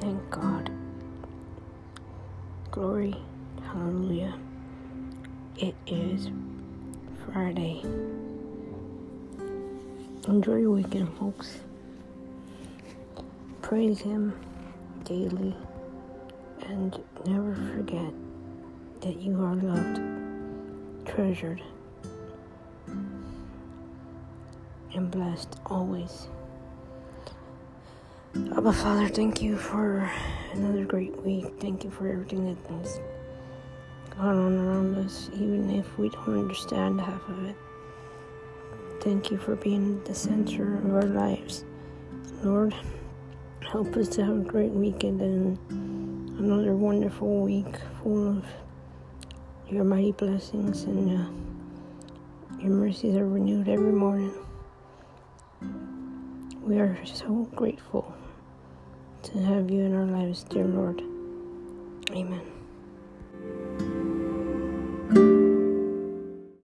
Thank God. Glory. Hallelujah. It is Friday. Enjoy your weekend, folks. Praise Him daily and never forget that you are loved, treasured, and blessed always. Abba Father, thank you for another great week. Thank you for everything that has gone on around us, even if we don't understand half of it. Thank you for being the center of our lives. Lord, help us to have a great weekend and another wonderful week full of your mighty blessings and uh, your mercies are renewed every morning. We are so grateful to have you in our lives, dear Lord. Amen.